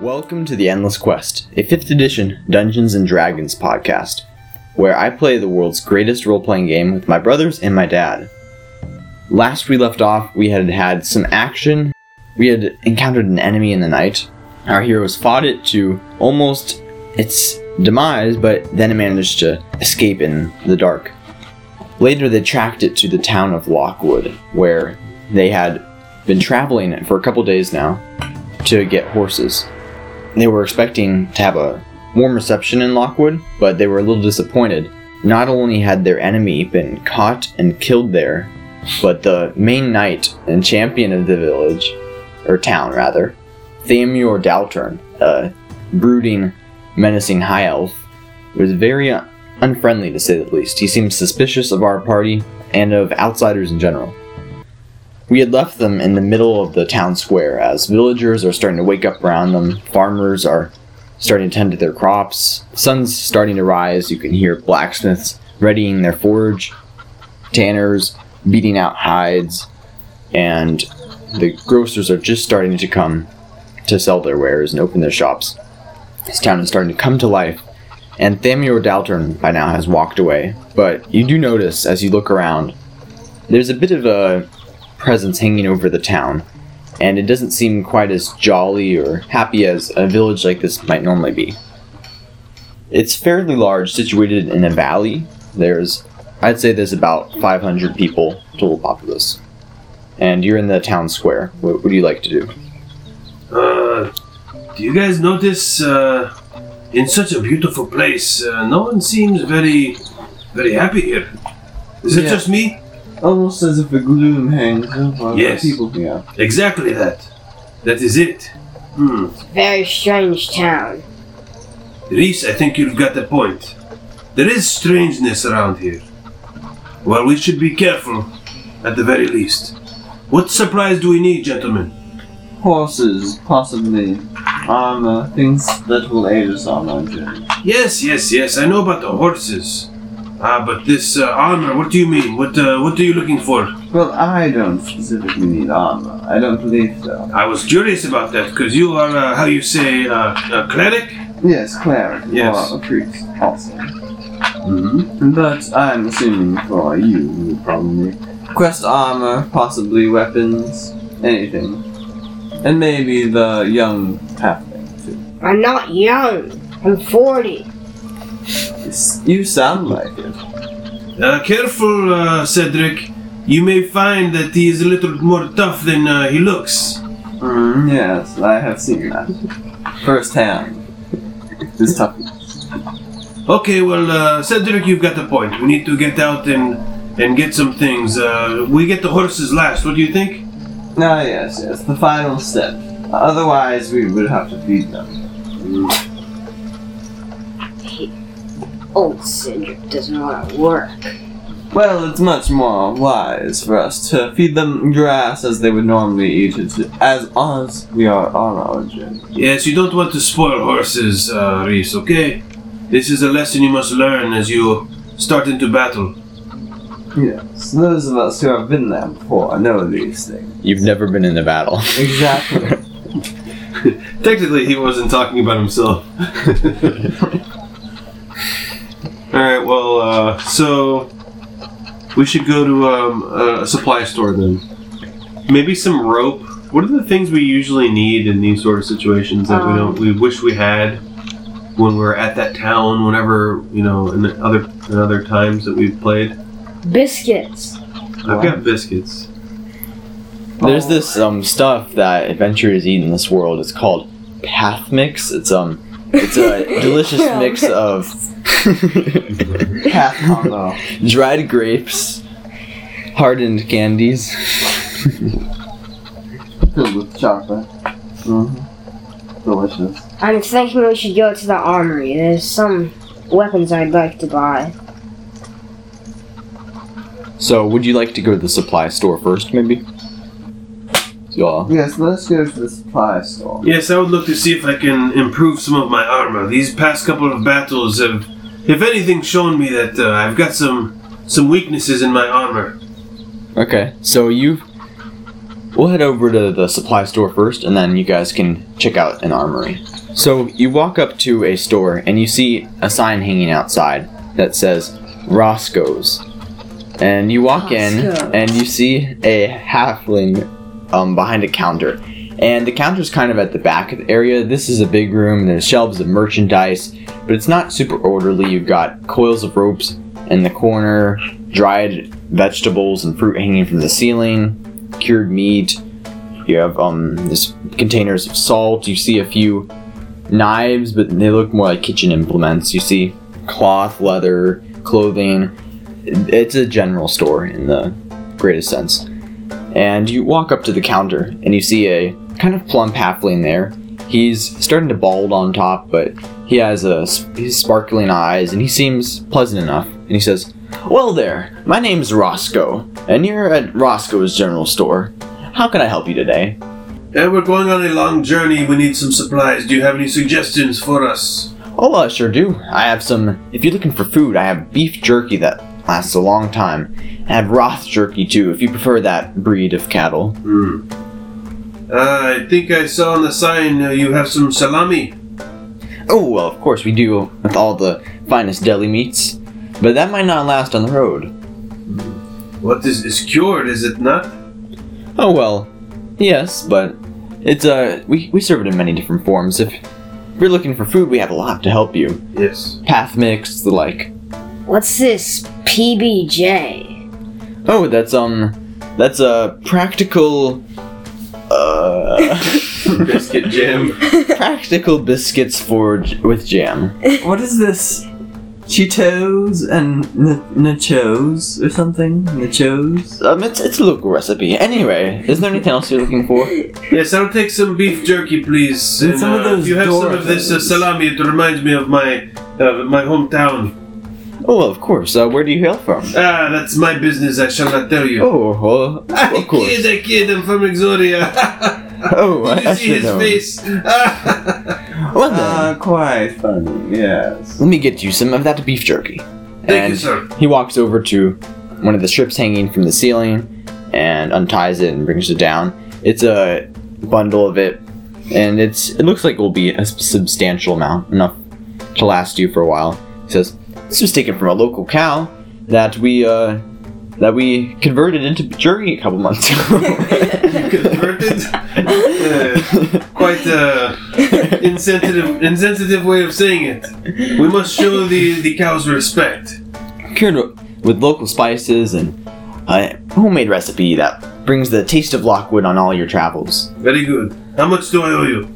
Welcome to the Endless Quest, a 5th edition Dungeons and Dragons podcast, where I play the world's greatest role playing game with my brothers and my dad. Last we left off, we had had some action. We had encountered an enemy in the night. Our heroes fought it to almost its demise, but then it managed to escape in the dark. Later, they tracked it to the town of Lockwood, where they had been traveling for a couple days now to get horses. They were expecting to have a warm reception in Lockwood, but they were a little disappointed. Not only had their enemy been caught and killed there, but the main knight and champion of the village, or town rather, Thamior Daltern, a brooding, menacing high elf, was very un- unfriendly to say the least. He seemed suspicious of our party and of outsiders in general. We had left them in the middle of the town square as villagers are starting to wake up around them, farmers are starting to tend to their crops, sun's starting to rise, you can hear blacksmiths readying their forge, tanners beating out hides, and the grocers are just starting to come to sell their wares and open their shops. This town is starting to come to life, and Thamior Daltern by now has walked away. But you do notice as you look around, there's a bit of a presence hanging over the town, and it doesn't seem quite as jolly or happy as a village like this might normally be. It's fairly large, situated in a valley. There's, I'd say, there's about 500 people total populace, and you're in the town square. What would you like to do? Uh, do you guys notice uh, in such a beautiful place, uh, no one seems very, very happy here? Is it Yeah. just me? Almost as if a gloom hangs over Yes. the people here. Exactly that. That is it. Hmm. Very strange town. Reese, I think you've got the point. There is strangeness around here. Well, we should be careful, at the very least. What supplies do we need, gentlemen? Horses, possibly armor, things that will aid us on our journey. Yes, yes, yes. I know about the horses. Ah, but this uh, armor. What do you mean? What uh, What are you looking for? Well, I don't specifically need armor. I don't believe so. I was curious about that because you are, uh, how you say, uh, a cleric. Yes, cleric Yes. or a priest also. Mm-hmm. But I'm assuming for you, you would probably quest armor, possibly weapons, anything. And maybe the young halfling too. I'm not young. I'm 40. You sound like it. Uh, careful, uh, Cedric. You may find that he is a little more tough than uh, he looks. Mm, yes, I have seen that firsthand. This toughness. Okay, well, uh, Cedric, you've got the point. We need to get out and and get some things. Uh, we get the horses last. What do you think? Ah, yes, yes, the final step. Otherwise, we would have to feed them. Old Cedric doesn't want to work. Well, it's much more wise for us to feed them grass as they would normally eat it, as as we are on our journey. Yes, you don't want to spoil horses, uh, Reese. Okay, this is a lesson you must learn as you start into battle. Yes, those of us who have been there before know these things. You've never been in a battle. Exactly. Technically, he wasn't talking about himself. All right. Well, uh, so we should go to um, a supply store then. Maybe some rope. What are the things we usually need in these sort of situations that we Um. don't? We wish we had when we're at that town. Whenever you know, in the other in other times that we've played. Biscuits. I've got biscuits. There's this um stuff that adventurers eat in this world. It's called path mix. It's um it's a delicious mix of Half combo. dried grapes, hardened candies. Filled with chocolate. hmm Delicious. I'm thinking we should go to the armory. There's some weapons I'd like to buy. So, would you like to go to the supply store first, maybe? Yeah. Yes, let's go to the supply store. Yes, I would look to see if I can improve some of my armor. These past couple of battles have, if anything, shown me that uh, I've got some some weaknesses in my armor. Okay. So you we'll head over to the supply store first, and then you guys can check out an armory. So you walk up to a store, and you see a sign hanging outside that says Roscoe's. And you walk in, and you see a halfling um, behind a counter. And the counter's kind of at the back of the area. This is a big room. There's shelves of merchandise, but it's not super orderly. You've got coils of ropes in the corner, dried vegetables and fruit hanging from the ceiling, cured meat. You have um this containers of salt. You see a few knives, but they look more like kitchen implements. You see cloth, leather, clothing. It's a general store in the greatest sense. And you walk up to the counter and you see a kind of plump halfling there. He's starting to bald on top, but he has a he's sparkling eyes and he seems pleasant enough. And he says, "Well there, my name's Roscoe, and you're at Roscoe's General Store. How can I help you today?" Yeah, we're going on a long journey. We need some supplies. Do you have any suggestions for us? Oh, I sure do. I have some. If you're looking for food, I have beef jerky that lasts a long time. I have Roth jerky too, if you prefer that breed of cattle. Hmm. Uh, I think I saw on the sign uh, you have some salami. Oh, well, of course we do with all the finest deli meats, but that might not last on the road. What is is cured? Is it not? Oh well, yes, but it's uh we we serve it in many different forms. If you're looking for food, we have a lot to help you. Yes. Path mix, the like. What's this PBJ? Oh, that's um, that's a practical, uh, Biscuit jam. practical biscuits for j- with jam. What is this? Cheetos and n- nachos or something? Nachos? Um, it's it's a local recipe. Anyway, is there anything else you're looking for? Yes, I'll take some beef jerky, please. And some of uh, those If you have some of this uh, salami, it reminds me of my uh, my hometown. Oh, well, of course. Uh, where do you hail from? Ah, that's my business. I shall not tell you. Oh, I of course. I kid, I kid. I'm from Exodia. Oh, Did you I see his know. face? Well then, Uh, quite funny, yes. let me get you some of that beef jerky. Thank you, sir. he walks over to one of the strips hanging from the ceiling and unties it and brings it down. It's a bundle of it, and it's it looks like it will be a substantial amount, enough to last you for a while. He says, "This was taken from a local cow that we uh that we converted into jerky a couple months ago." Converted? Uh, quite uh, insensitive, insensitive way of saying it. We must show the, the cows respect. cured with local spices and a homemade recipe that brings the taste of Lockwood on all your travels. Very good. How much do I owe you?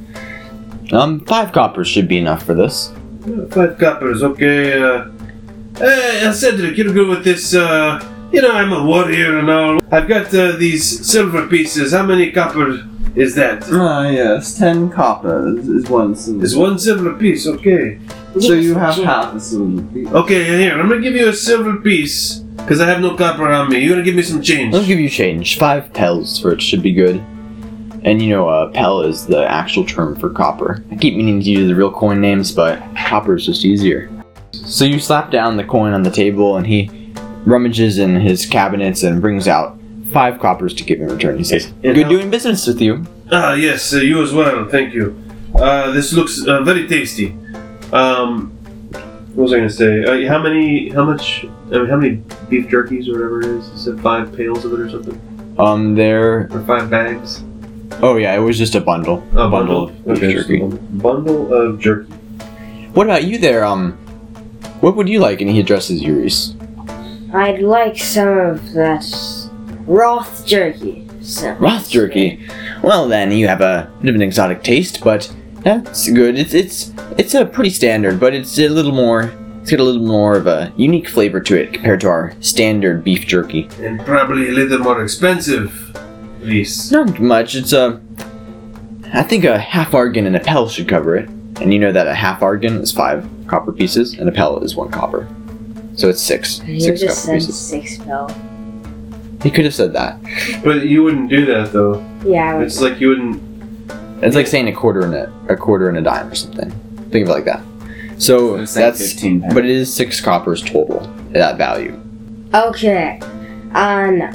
Um, five coppers should be enough for this. Five coppers, okay. Uh, hey, Cedric, you're good with this. Uh, you know, I'm a warrior and all. I've got uh, these silver pieces. How many copper is that? Ah, yes, ten copper is one silver. It's one silver piece, okay. So you have half a silver piece. Okay, here, I'm gonna give you a silver piece because I have no copper on me. You're gonna give me some change. I'll give you change. Five pels for it should be good. And you know, uh, pel is the actual term for copper. I keep meaning to use the real coin names, but copper is just easier. So you slap down the coin on the table, and he rummages in his cabinets and brings out five coppers to give in return. He says, "Good how- doing business with you." Ah, yes, uh, you as well. Thank you. Uh, this looks uh, very tasty. Um, what was I gonna say? Uh, how many? How much? I mean, how many beef jerkies or whatever it is? You said five pails of it or something, Um, there. or five bags? Oh yeah, it was just a bundle. A bundle of beef Okay, jerky. bundle of jerky. What about you there? Um, what would you like? And he addresses you, Reese. I'd like some of that Roth jerky. So. Roth jerky. Well, then you have a bit of an exotic taste, but that's good. It's it's it's a pretty standard, but it's a little more. It's got a little more of a unique flavor to it compared to our standard beef jerky. And probably a little more expensive, Reese. Not much. It's a. I think a half argon and a pel should cover it. And you know that a half argon is five copper pieces, and a pellet is one copper. So it's six. You Six just copper said pieces. six bell. He could have said that. But you wouldn't do that though. Yeah, I would- It's like you wouldn't. It's like saying a quarter and a, a quarter and a dime or something. Think of it like that. So it's like that's 15 pence. but it is six coppers total at that value. Okay. Uh, no.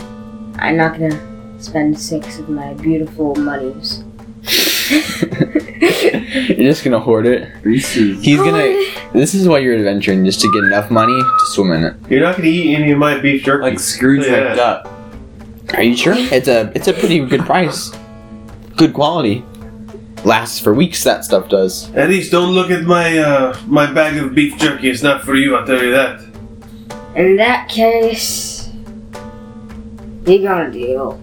I'm not gonna spend six of my beautiful monies. You're just gonna hoard it. Reese's. He's gonna. This is why you're adventuring, just to get enough money to swim in it. You're not gonna eat any of my beef jerky. Like Scrooge Yeah. McDuck. Are you sure? It's a it's a pretty good price. Good quality. Lasts for weeks. That stuff does. At least don't look at my uh, my bag of beef jerky. It's not for you. I'll tell you that. In that case, you got a deal.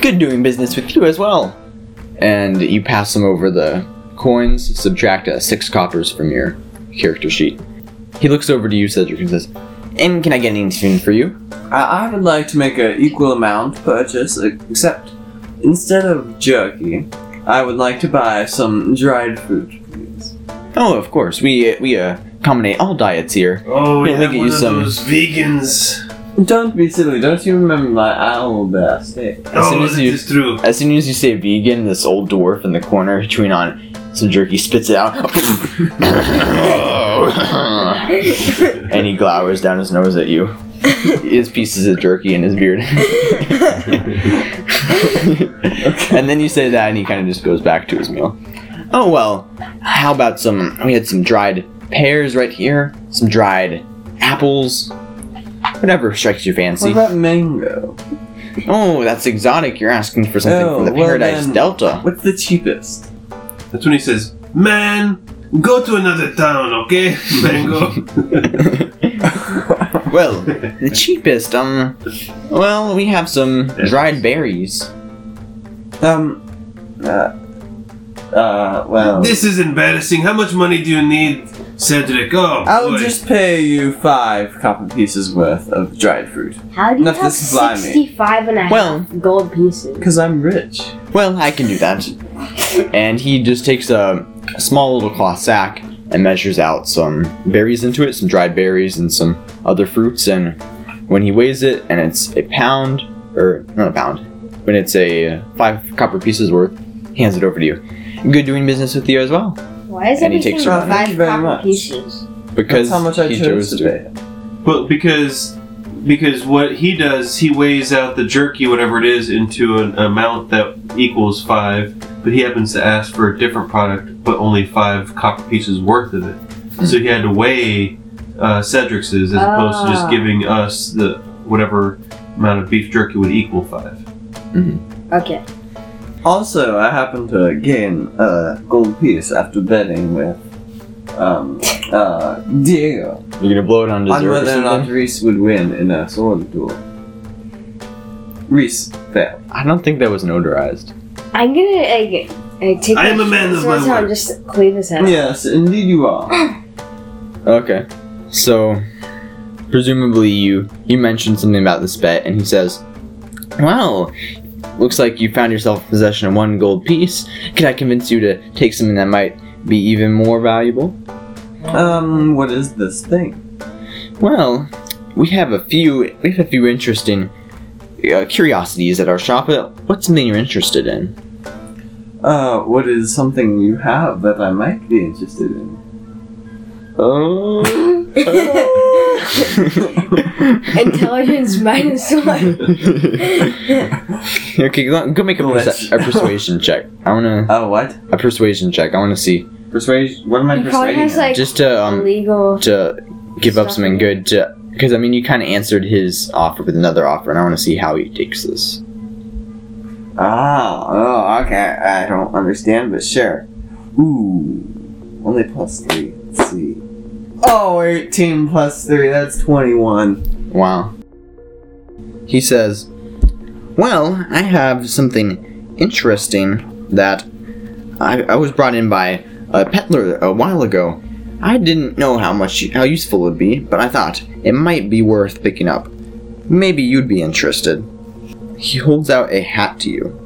Good doing business with you as well. And you pass him over the coins. Subtract uh, six coppers from your character sheet. He looks over to you, Cedric, and says, "And can I get anything for you?" I, I would like to make an equal amount purchase, except instead of jerky, I would like to buy some dried fruit, please. Oh, of course. We we uh, accommodate all diets here. Oh, Yeah, yeah, we get one you of some- those vegans. Don't be silly. Don't you remember my owl bear steak? As soon oh, as that you- is true. As soon as you say vegan, this old dwarf in the corner chewing on some jerky spits it out. and he glowers down his nose at you. His pieces of jerky in his beard. and then you say that and he kind of just goes back to his meal. Oh well, how about some we had some dried pears right here, some dried apples. Whatever strikes your fancy. What about mango? Oh, that's exotic. You're asking for something Oh, from the well Paradise then- Delta. What's the cheapest? That's when he says, "Man, go to another town, okay, Mango." Well, the cheapest, um, well, we have some dried berries. Um, uh, uh, well, this is embarrassing. How much money do you need, Cedric? Oh, I'll boy. just pay you five copper pieces worth of dried fruit. How do you Enough to have supply me. 65 and a half Well- gold pieces? Because I'm rich. Well, I can do that. And he just takes a, a small little cloth sack and measures out some berries into it, some dried berries and some other fruits. And when he weighs it, and it's a pound, or not a pound, when it's a uh, five copper pieces worth, he hands it over to you. Good doing business with you as well, Why is And he everything takes your. Thank you five very copper much. pieces? because That's how much I he chose to to. pay. But because because what he does, he weighs out the jerky, whatever it is, into an amount that equals five. But he happens to ask for a different product, but only five copper pieces worth of it. So he had to weigh uh, Cedric's as opposed to just Ah. giving us the whatever amount of beef jerky would equal five. Okay. Also, I happen to gain a gold piece after betting with um, uh, Diego You're gonna blow it on on dessert or whether or not something? Reese would win in a sword duel. Reese failed. I don't think that was notarized. I'm gonna like, uh, take I am my a man of sword my out and word. just cleave his head. Yes, indeed you are. Okay. So, presumably you you mentioned something about this bet, and he says, "Well, looks like you found yourself in possession of one gold piece. Can I convince you to take something that might be even more valuable?" Um, what is this thing? Well, we have a few we have a few interesting uh, curiosities at our shop. What's something you're interested in? Uh, what is something you have that I might be interested in? Oh. Intelligence minus one. okay, go, go make a, perce- a persuasion check. I wanna Oh, what? a persuasion check. I wanna see Persuasion? What am I He probably persuading has him? like just to um illegal. to give up Stuff something good to because I mean you kind of answered his offer with another offer, and I want to see how he takes this. Ah, oh, okay. I don't understand, but sure. Ooh, only plus three. Let's see. Oh, 18 plus three. That's 21. Wow. He says, "Well, I have something interesting that I, I was brought in by a peddler a while ago. I didn't know how much how useful it would be, but I thought it might be worth picking up. Maybe you'd be interested." He holds out a hat to you.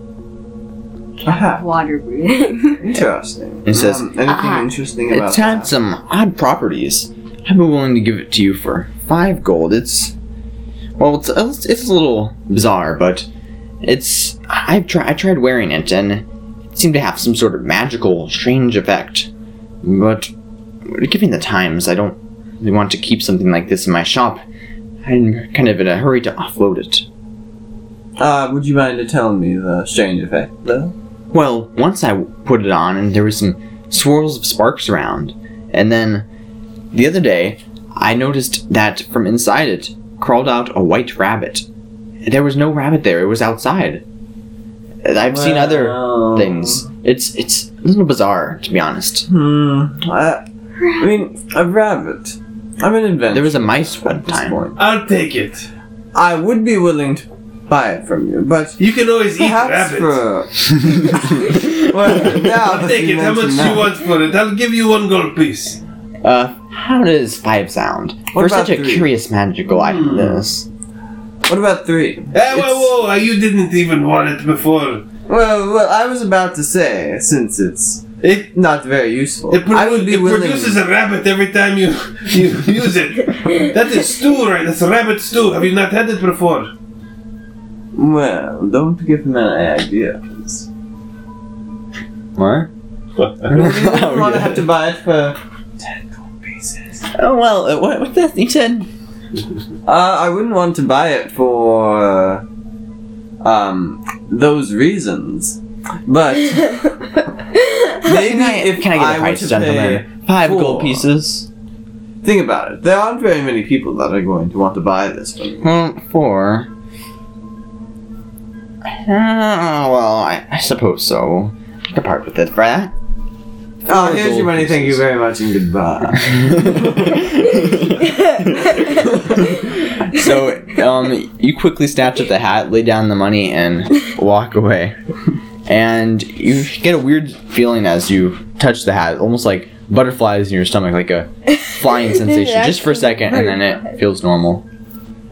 Aha. Water breathing. Interesting. It says, um, anything ah, interesting about It's had that? some odd properties. I'd be willing to give it to you for five gold. It's well, it's it's, it's a little bizarre, but it's I've tried I tried wearing it and it seemed to have some sort of magical, strange effect. But given the times, I don't really want to keep something like this in my shop. I'm kind of in a hurry to offload it. Uh, would you mind to tell me the strange effect, though? Well, once I put it on and there was some swirls of sparks around. And then the other day, I noticed that from inside it crawled out a white rabbit. There was no rabbit there, it was outside. I've seen other things. It's it's a little bizarre, to be honest. Hmm. I, I mean, a rabbit. I'm an inventor. There was a mice one at time. point. I'll take it. I would be willing to buy it from you, but You can always eat perhaps rabbit. for. well, now I'll that take you it. How much mention do that- you want for it? I'll give you one gold piece. Uh, how does five sound? What For about such a three? curious magical item Hmm. this. What about three? Hey, whoa, It's- whoa! You didn't even want it before. Well, well, I was about to say, since it's It not very useful, it, produ- I would be it willing. produces a rabbit every time you you use it. That is stew, right? That's a rabbit stew. Have you not had it before? Well, don't give him any ideas. What? You wouldn't want to have to buy it for ten gold pieces. Oh well, uh, what what that you said? Uh, I wouldn't want to buy it for uh, um those reasons, but maybe Can I, if can I get I a were price, gentlemen? Five four- gold pieces. Think about it. There aren't very many people that are going to want to buy this from you. Well, four. Uh, well, I, I suppose so. I could part with it for that. Oh, Four here's your gold money. Thank you very much, and goodbye. so, um, you quickly snatch up the hat, lay down the money, and walk away. And you get a weird feeling as you touch the hat, almost like butterflies in your stomach, like a flying sensation, just for a second, and then it feels normal.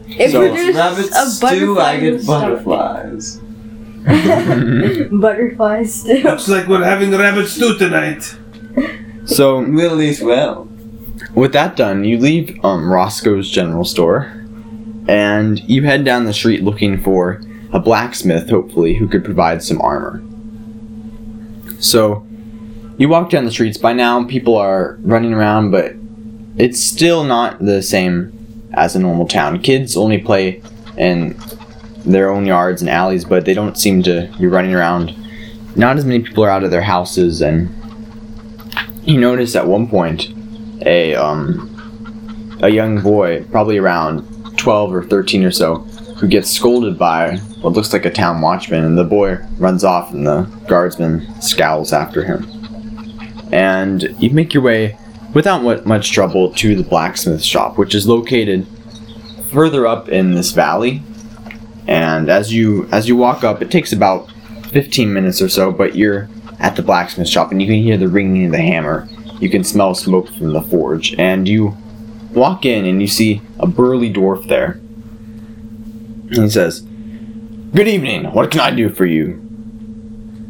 It So- produces Rabbits a stew, I get the stomach. butterflies. Butterflies too. Looks like we're having rabbit stew tonight. So, Will eat well. with that done, you leave um, Roscoe's General Store, and you head down the street looking for a blacksmith, hopefully, who could provide some armor. So, you walk down the streets. By now, people are running around, but it's still not the same as a normal town. Kids only play in their own yards and alleys, but they don't seem to be running around. Not as many people are out of their houses, and you notice at one point a um a young boy, probably around twelve or thirteen or so, who gets scolded by what looks like a town watchman, and the boy runs off, and the guardsman scowls after him. And you make your way without much trouble to the blacksmith shop, which is located further up in this valley. And as you as you walk up, it takes about fifteen minutes or so, but you're at the blacksmith shop, and you can hear the ringing of the hammer. You can smell smoke from the forge, and you walk in and you see a burly dwarf there. And he says, "Good evening. What can I do for you?"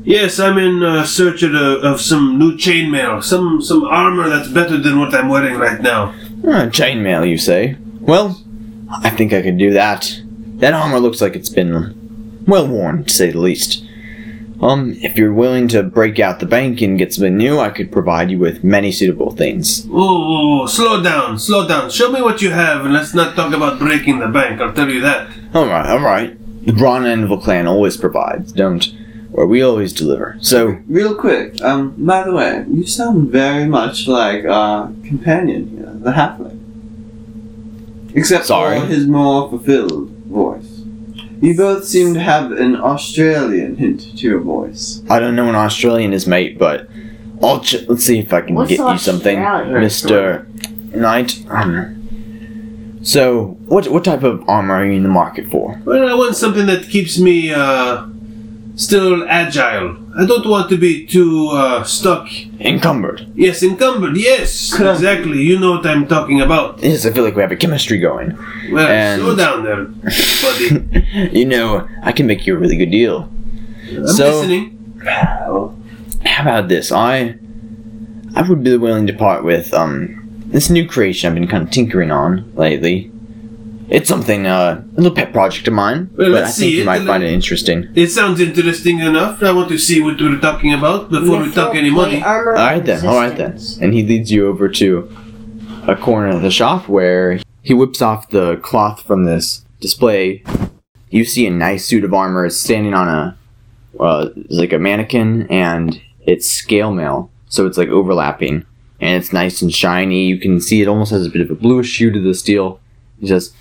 Yes, I'm in uh, search of, uh, of some new chainmail, some some armor that's better than what I'm wearing right now. Uh, chainmail, you say? Well, I think I could do that. That armor looks like it's been well worn, to say the least. Um, if you're willing to break out the bank and get something new, I could provide you with many suitable things. Oh, slow down, slow down. Show me what you have, and let's not talk about breaking the bank. I'll tell you that. Alright, alright. The Braun Anvil clan always provides, don't, or we always deliver. So, Real quick, um, by the way, you sound very much like our companion here, the halfling. Except Sorry. for his more fulfilled voice. You both seem to have an Australian hint to your voice. I don't know an Australian is, mate, but I'll ch- let's see if I can What's get you something, Mister Knight. Um, so, what what type of armor are you in the market for? Well, I want something that keeps me uh, still agile. I don't want to be too uh, stuck. Encumbered. Yes, encumbered. Yes, exactly. You know what I'm talking about. Yes, I feel like we have a chemistry going. Well, And- slow down there, buddy. you know, I can make you a really good deal. I'm So- listening. How about this? I I would be willing to part with um this new creation I've been kind of tinkering on lately. It's something uh, a little pet project of mine, Well, but I let's think see you it, might find it interesting. It sounds interesting enough. I want to see what we're talking about before we talk any money. All right then, all right then. And he leads you over to a corner of the shop where he whips off the cloth from this display. you see a nice suit of armor. It's standing on a uh, like a mannequin, and it's scale mail, so it's like overlapping, and it's nice and shiny. You can see it almost has a bit of a bluish hue to the steel. He says,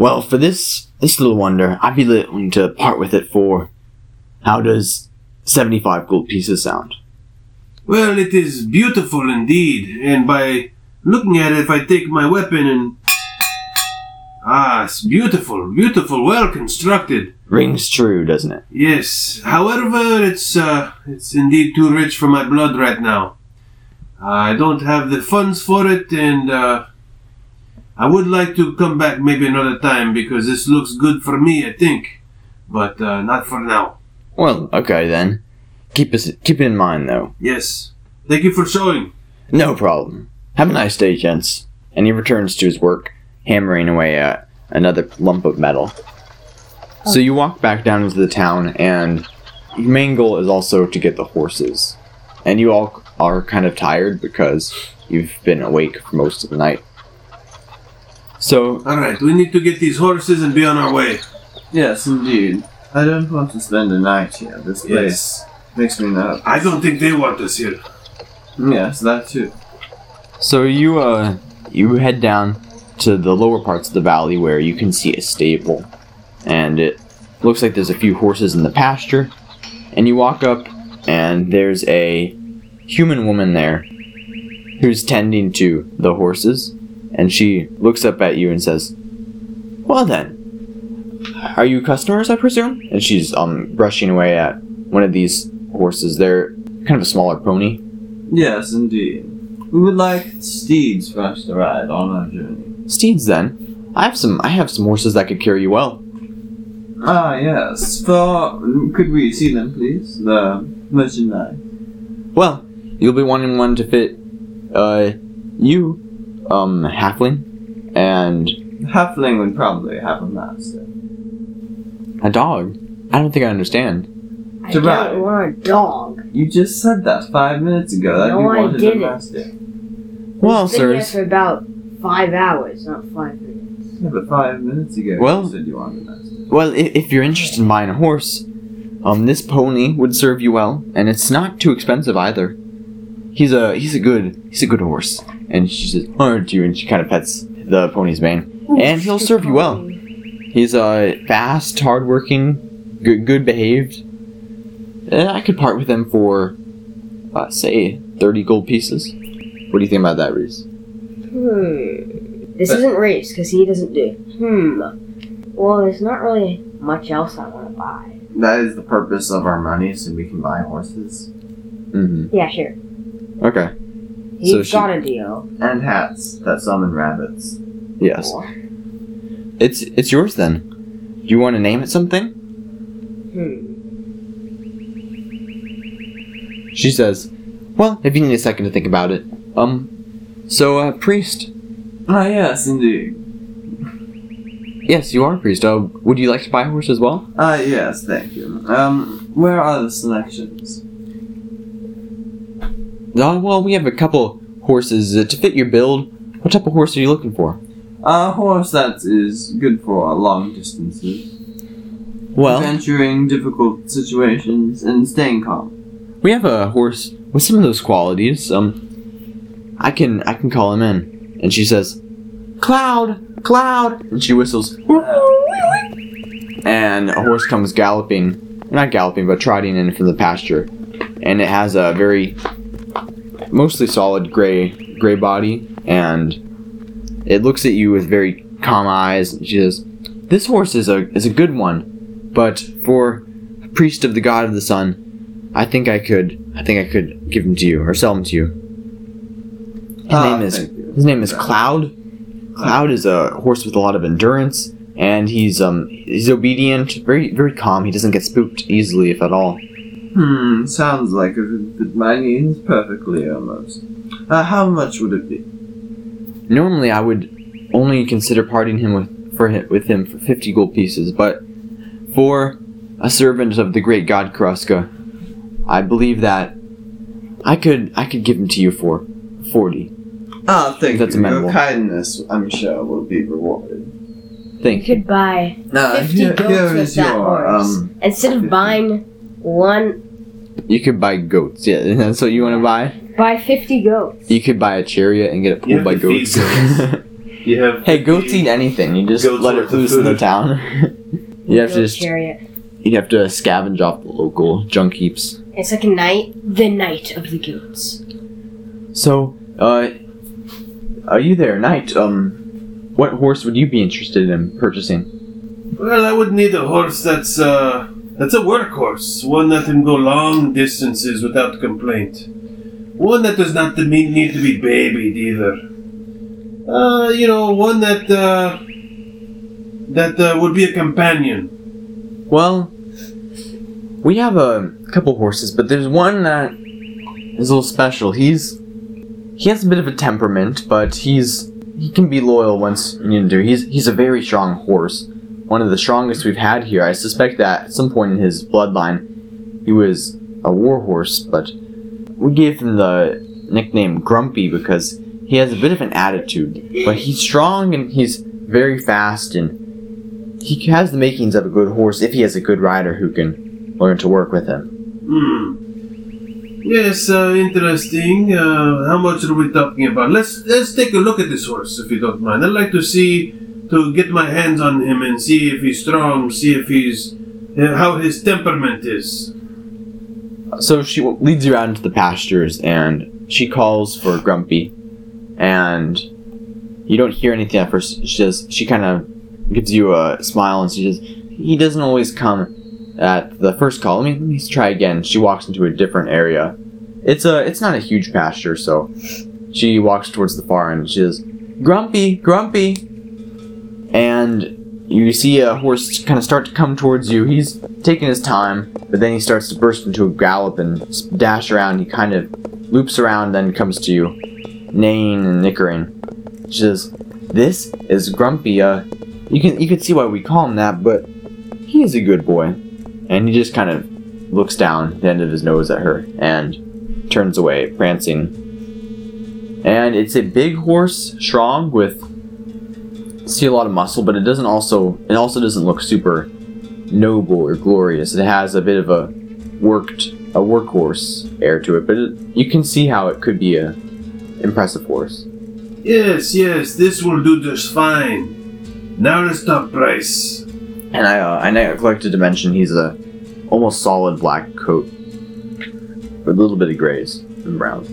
"Well, for this this little wonder, I'd be willing to part with it for. How does seventy-five gold pieces sound?" Well, it is beautiful indeed, and by looking at it, if I take my weapon and. Ah, it's beautiful, beautiful, well constructed. Rings true, doesn't it? Yes. However, it's uh, it's indeed too rich for my blood right now. I don't have the funds for it, and uh, I would like to come back maybe another time because this looks good for me, I think, but uh, not for now. Well, okay then. Keep us keep it in mind though. Yes. Thank you for showing. No problem. Have a nice day, gents. And he returns to his work, hammering away at another lump of metal. So you walk back down into the town, and your main goal is also to get the horses. And you all are kind of tired because you've been awake for most of the night. So, All right, we need to get these horses and be on our way. Yes, indeed. I don't want to spend the night here. This place makes me nervous. I don't think they want us here. Yes, that too. so you uh, you head down to the lower parts of the valley where you can see a stable, and it looks like there's a few horses in the pasture. And you walk up, and there's a human woman there who's tending to the horses, and she looks up at you and says, "Well then, are you customers, I presume?" And she's um brushing away at one of these horses. They're kind of a smaller pony. Yes, indeed. We would like steeds for us to ride on our journey. Steeds, then. I have some. I have some horses that could carry you well. Ah, yes. For could we see them, please? The merchandise. Well, you'll be wanting one to fit, uh, you, um, halfling, and Halfling would probably have a master. a dog. I don't think I understand. I To don't want a dog. You just said that five minutes ago. That No, you I wanted didn't. a master. Well, We've been here sirs. for about five hours, not five minutes. Yeah, but five minutes ago Well- you said you wanted a master. Well, if, if you're interested in buying a horse, um, this pony would serve you well, and it's not too expensive either. He's a he's a good he's a good horse, and she says, "Aren't you?" And she kind of pets the pony's mane, and he'll serve you well. He's uh fast, hardworking, good good behaved. And I could part with him for, uh, say, thirty gold pieces. What do you think about that, Reese? Hmm. This But- isn't Reese, because he doesn't do. Hmm. Well, there's not really much else I want to buy. That is the purpose of our money, so we can buy horses Mm-hmm. Yeah, sure. Okay. He's So she- got a deal. and hats that summon rabbits. Yes. Or- It's it's yours then. Do you want to name it something? Hmm. She says, "Well, if you need a second to think about it, um, so uh, priest. Ah, yes, indeed. Yes, you are a priest. Uh, would you like to buy a horse as well? Ah, yes, thank you. Um, where are the selections? Uh, well, we have a couple horses uh, to fit your build. What type of horse are you looking for? A horse that is good for long distances, Well, venturing difficult situations, and staying calm. we have a horse with some of those qualities. Um, I can I can call him in, and she says, "Cloud, Cloud," and she whistles, and a horse comes galloping, not galloping, but trotting in from the pasture, and it has a very mostly solid gray gray body, and it looks at you with very calm eyes. And she says, "This horse is a is a good one, but for a priest of the god of the sun." I think I could. I think I could give him to you or sell him to you. His Ah, name is his name is Cloud. Cloud is a horse with a lot of endurance, and he's um he's obedient, very very calm. He doesn't get spooked easily, if at all. Hmm, sounds like it would fit my needs perfectly, almost. Uh, how much would it be? Normally, I would only consider parting him with for him, with him for fifty gold pieces, but for a servant of the great god Kruska, I believe that I could I could give him to you for forty. Ah, thank That's you. amenable. Your kindness, I'm sure, will be rewarded. Thank you Think. could buy No, 50 here, goats here with that your horse. um. Instead of 50. buying one, You could buy goats. Yeah, that's what you want to buy. buy 50 goats. You could buy a chariot and get it You pulled by have goats. You have hey, goats eat anything. You just let it loose in the town. you have to Goat just chariot. you have to scavenge off the local junk heaps. It's like a night, the night of the goats. So, uh, are you there, Knight? Um, what horse would you be interested in purchasing? Well, I would need a horse that's uh that's a workhorse, one that can go long distances without complaint, one that does not need to be babied either. Uh, you know, one that uh that uh, would be a companion. Well, we have a couple horses, but there's one that is a little special. He's he has a bit of a temperament, but he's he can be loyal once you to. He's he's a very strong horse, one of the strongest we've had here. I suspect that at some point in his bloodline, he was a warhorse, but we gave him the nickname Grumpy because he has a bit of an attitude. But he's strong and he's very fast and he has the makings of a good horse if he has a good rider who can learn to work with him. Hmm. Yes, uh, interesting. Uh, how much are we talking about? Let's let's take a look at this horse, if you don't mind. I'd like to see, to get my hands on him and see if he's strong, see if he's, uh, how his temperament is. So she leads you out into the pastures and she calls for Grumpy, and you don't hear anything at first. She just she kind of gives you a smile and she says, "He doesn't always come at the first call. Let me, let me try again." She walks into a different area. It's a it's not a huge pasture, so she walks towards the far end. She says, "Grumpy, Grumpy," and you see a horse kind of start to come towards you. He's taking his time, but then he starts to burst into a gallop and dash around. He kind of loops around, then comes to you, neighing and nickering. She says, "This is Grumpy. Uh, you can you can see why we call him that, but he is a good boy." And he just kind of looks down the end of his nose at her and turns away, prancing. And it's a big horse, strong with see a lot of muscle, but it doesn't also it also doesn't look super noble or glorious. It has a bit of a worked a workhorse air to it, but it, you can see how it could be a impressive horse. Yes, yes, this will do just fine. Now let's talk price. And I uh, I neglected to mention he's a almost solid black coat with a little bit of grays and browns.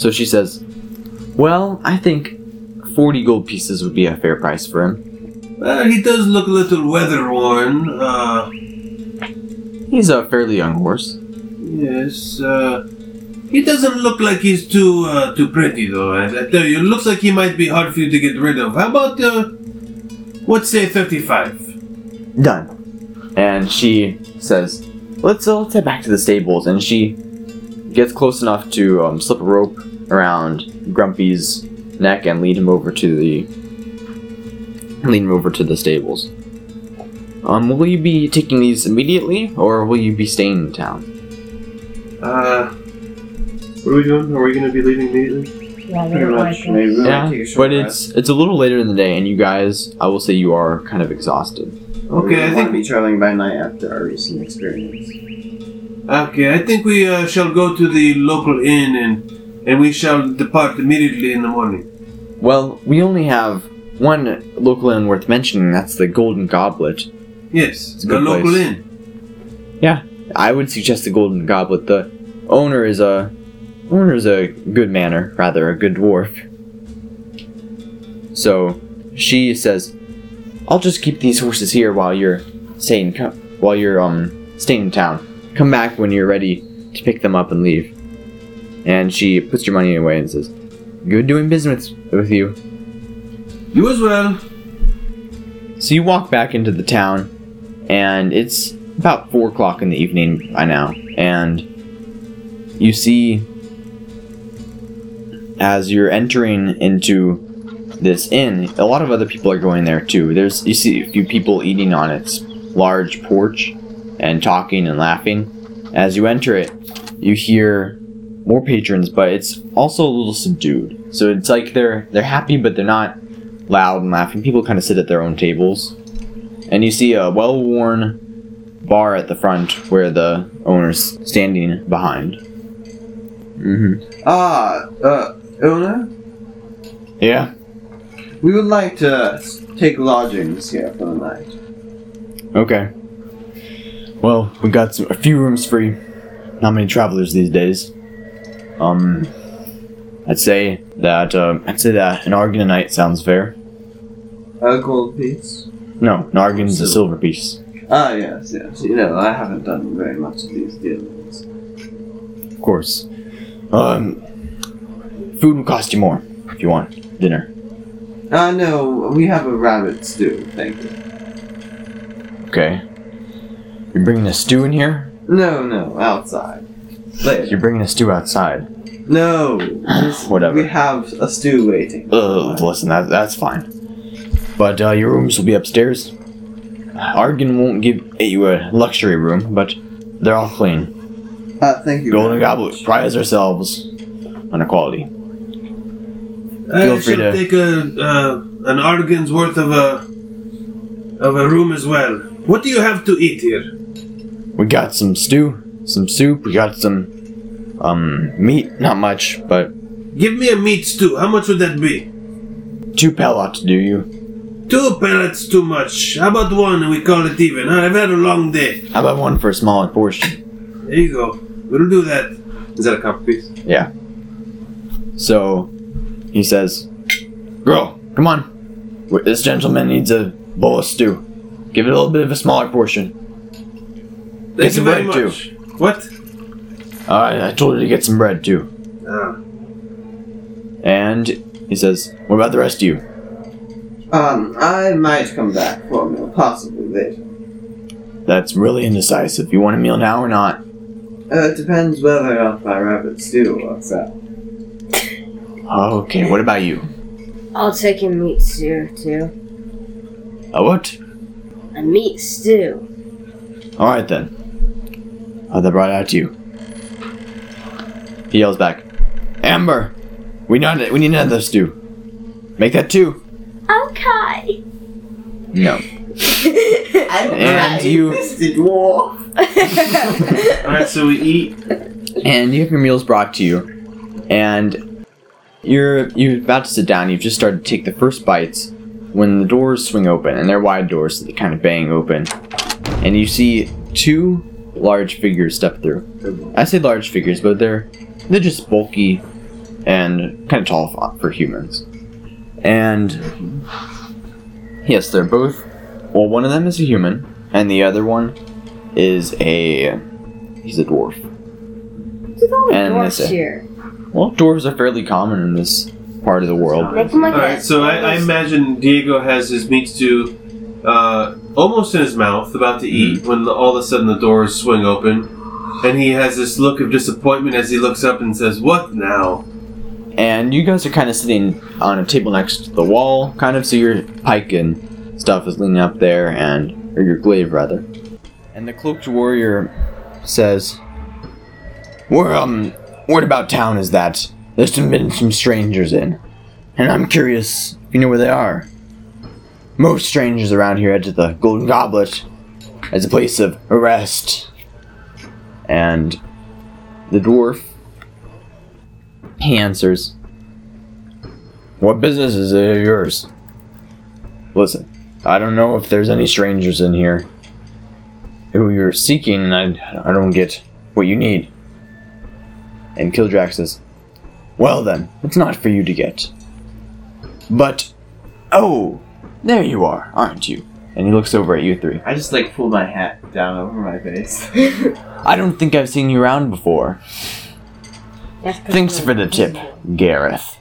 So she says, "Well, I think forty gold pieces would be a fair price for him. Well, he does look a little weather worn. Uh, He's a fairly young horse. yes, uh, he doesn't look like he's too uh, too pretty though. I, I tell you, it looks like he might be hard for you to get rid of. How about uh, let's say thirty-five? Done." And she says, "Let's uh, let's head back to the stables." And she gets close enough to um, slip a rope around Grumpy's neck and lead him over to the lead him over to the stables. Um, will you be taking these immediately, or will you be staying in town? Uh, what are we doing? Are we going to be leaving immediately? Yeah, they Pretty don't much. Maybe we'll Yeah, take a short but rest. it's it's a little later in the day, and you guys, I will say, you are kind of exhausted. Okay, I don't want think to be traveling by night after our recent experience. Okay, I think we uh, shall go to the local inn and and we shall depart immediately in the morning. Well, we only have one local inn worth mentioning. That's the Golden Goblet. Yes, It's a the good local place. inn. Yeah, I would suggest the Golden Goblet. The owner is a owner is a good manner, rather a good dwarf. So she says, "I'll just keep these horses here while you're staying while you're um staying in town. Come back when you're ready to pick them up and leave." And she puts your money away and says, "Good doing business with you." You as well. So you walk back into the town, and it's about four o'clock in the evening by now, and you see as you're entering into this inn, a lot of other people are going there too. There's you see a few people eating on its large porch and talking and laughing. As you enter it, you hear more patrons, but it's also a little subdued. So it's like they're they're happy, but they're not loud and laughing. People kind of sit at their own tables. And you see a well worn bar at the front where the owner's standing behind. hmm Ah, uh, owner, Yeah? we would like to take lodgings here for the night. Okay. Well, we've got some, a few rooms free. Not many travelers these days. Um, I'd say that uh, I'd say that an argan a sounds fair. A gold piece. No, an argan's a silver piece. Ah, yes, yes. You know, I haven't done very much of these dealings. Of course. Um, food will cost you more if you want dinner. Ah, no, we have a rabbit stew, thank you. Okay. You're bringing a stew in here. No, no, outside. Later. You're bringing a stew outside. No, this- Whatever. We have a stew waiting. Ugh, listen, that, that's fine. But uh, your rooms will be upstairs. Argan won't give you a luxury room, but they're all clean. Ah, thank you. Golden very Goblet much. prize ourselves on equality. I Feel free shall to- take a uh, an argan's worth of a of a room as well. What do you have to eat here? We got some stew, some soup. We got some um meat. Not much, but Give me a meat stew. How much would that be? two pellets do you? Two pellets too much. How about one and we call it even? I've had a long day. How about one for a smaller portion? There you go. We'll do that. Is that a copper piece? Yeah. So he says, "Girl, come on. W- This gentleman needs a bowl of stew. Give it a little bit of a smaller portion." Thank Get you some very bread, too. much. What? Uh, I told her to get some bread too. Ah, And he says, "What about the rest of you?" Um, I might come back for a meal, possibly later. That's really indecisive. You want a meal now or not? Uh, it depends whether or not my rabbit stew works out. Okay. What about you? I'll take a meat stew too. A what? A meat stew. All right then. Uh, I'll have that brought out to you. He yells back, "Amber, we need we need another stew. Make that two." Okay. No. And you Mr. Dwarf! Alright, so we eat. and you have your meals brought to you, and you're you're about to sit down. You've just started to take the first bites when the doors swing open, and they're wide doors, so they kind of bang open, and you see two large figures step through. I say large figures, but they're they're just bulky and kind of tall for, for humans. And yes, they're both. Well, one of them is a human, and the other one is a he's a dwarf. Look at all the And dwarfs this- here. Well, dwarves are fairly common in this part of the world. Like Alright, so I, I imagine Diego has his meat stew uh, almost in his mouth, about to eat, when the, all of a sudden the doors swing open. And he has this look of disappointment as he looks up and says, What now? And you guys are kind of sitting on a table next to the wall, kind of, so your pike and stuff is leaning up there, and or your glaive rather. And the cloaked warrior says, "Where um, word about town is that there's been some strangers in, and I'm curious if you know where they are. Most strangers around here head to the Golden Goblet as a place of arrest." And the dwarf he answers, What business is it of yours? Listen, I don't know if there's any strangers in here who you're seeking, and I, I don't get what you need. And Kildrak says, Well then, it's not for you to get. But, oh, there you are, aren't you? And he looks over at you three. I just like pulled my hat down over my face. I don't think I've seen you around before. That's 'cause Thanks for the tip. Gareth.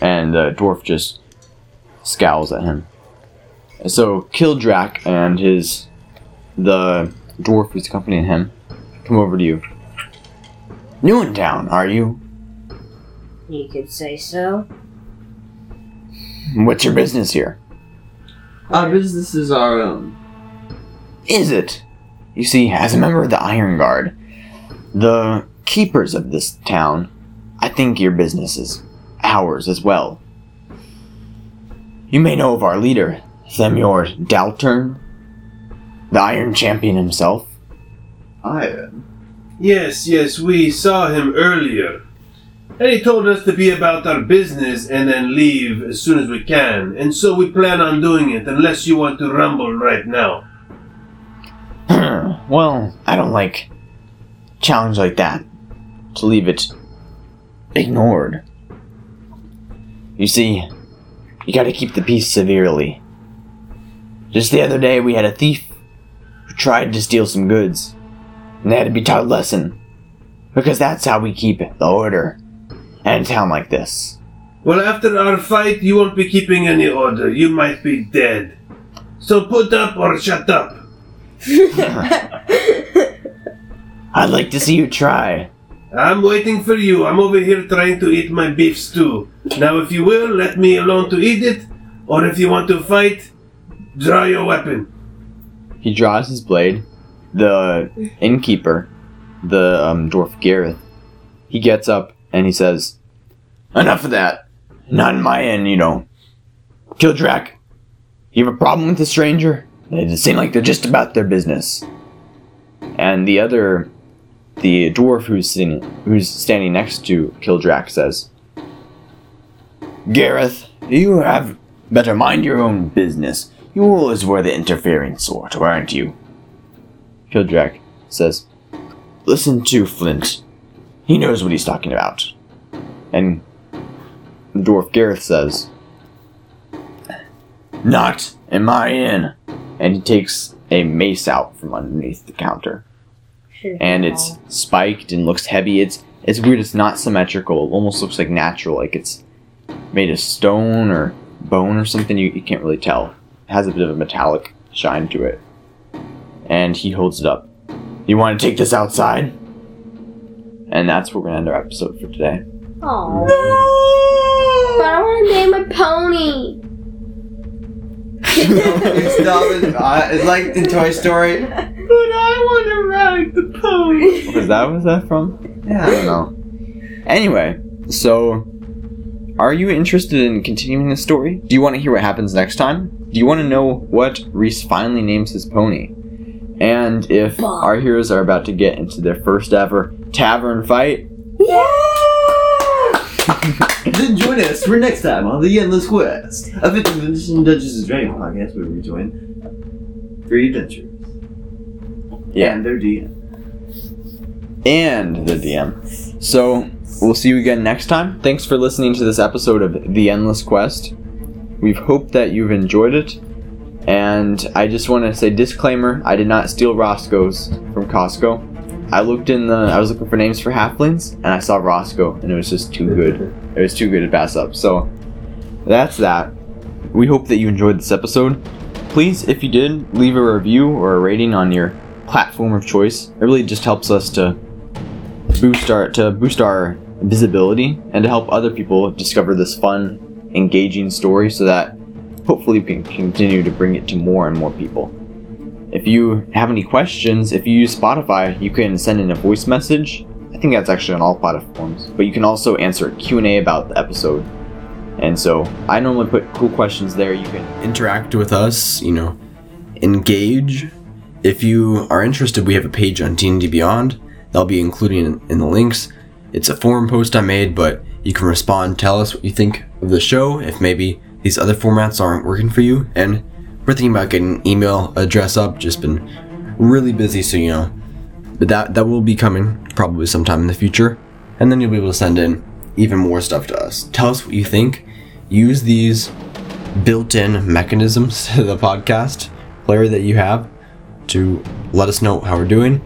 And the dwarf just scowls at him. So Kildrak and his the dwarf who's accompanying him come over to you. New in town, are you? You could say so. What's your business here? Our business is our own. Is it? You see, as a member of the Iron Guard, the keepers of this town, I think your business is ours as well. You may know of our leader, Themior Daltern, the Iron Champion himself. Iron. Yes, yes, we saw him earlier. And he told us to be about our business and then leave as soon as we can. And so we plan on doing it unless you want to rumble right now. well, I don't like challenge like that. To leave it ignored. You see, you gotta keep the peace severely. Just the other day, we had a thief who tried to steal some goods, and they had to be taught a lesson. Because that's how we keep the order in town like this. Well, after our fight, you won't be keeping any order. You might be dead. So put up or shut up. I'd like to see you try. I'm waiting for you. I'm over here trying to eat my beef stew. Now, if you will, let me alone to eat it, or if you want to fight, draw your weapon. He draws his blade. The innkeeper, the um, dwarf Gareth, he gets up and he says, Enough of that. Not in my end, you know. Kildrak, you have a problem with the stranger? It seem like they're just about their business. And the other, the dwarf who's sitting, who's standing next to Kildrak says, Gareth, you have better mind your own business. You always were the interfering sort, weren't you? Kildrak says, Listen to Flint. He knows what he's talking about. And the dwarf Gareth says, Not in my inn. And he takes a mace out from underneath the counter. And it's spiked and looks heavy. It's it's weird, it's not symmetrical. It almost looks like natural, like it's made of stone or bone or something. You, you can't really tell. It has a bit of a metallic shine to it. And he holds it up. You want to take this outside? And that's where we're gonna end our episode for today. Oh. But I want to name my pony. Stop it. Uh, it's like in Toy Story. But I want to ride the pony. Was that was that from? Yeah. I don't know. Anyway, so are you interested in continuing the story? Do you want to hear what happens next time? Do you want to know what Reese finally names his pony? And if our heroes are about to get into their first ever tavern fight, Yeah! then join us for next time on The Endless Quest, a 5th edition Dungeons and Dragons podcast where we join three adventurers. Yeah. And their DM. and the DM. So we'll see you again next time. Thanks for listening to this episode of The Endless Quest. We've hoped that you've enjoyed it. And I just want to say disclaimer: I did not steal Roscoe's from Costco. I looked in the. I was looking for names for halflings, and I saw Roscoe, and it was just too good. It was too good to pass up. So that's that. We hope that you enjoyed this episode. Please, if you did, leave a review or a rating on your platform of choice. It really just helps us to boost our to boost our visibility and to help other people discover this fun, engaging story so that hopefully we can continue to bring it to more and more people. If you have any questions, if you use Spotify, you can send in a voice message. I think that's actually on all platforms, but you can also answer a Q&A about the episode. And so I normally put cool questions there. You can interact with us, you know, engage. If you are interested, we have a page on D&D Beyond. That'll be included in, in the links. It's a forum post I made, but you can respond, tell us what you think of the show, if maybe these other formats aren't working for you, and we're thinking about getting an email address up. Just been really busy, so you know. But that that will be coming probably sometime in the future, and then you'll be able to send in even more stuff to us. Tell us what you think. Use these built-in mechanisms to the podcast player that you have to let us know how we're doing.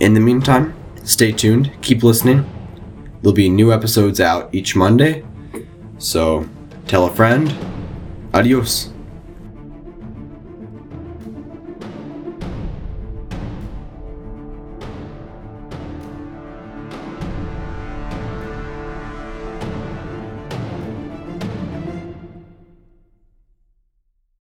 In the meantime, stay tuned. Keep listening. There'll be new episodes out each Monday. So tell a friend. Adios.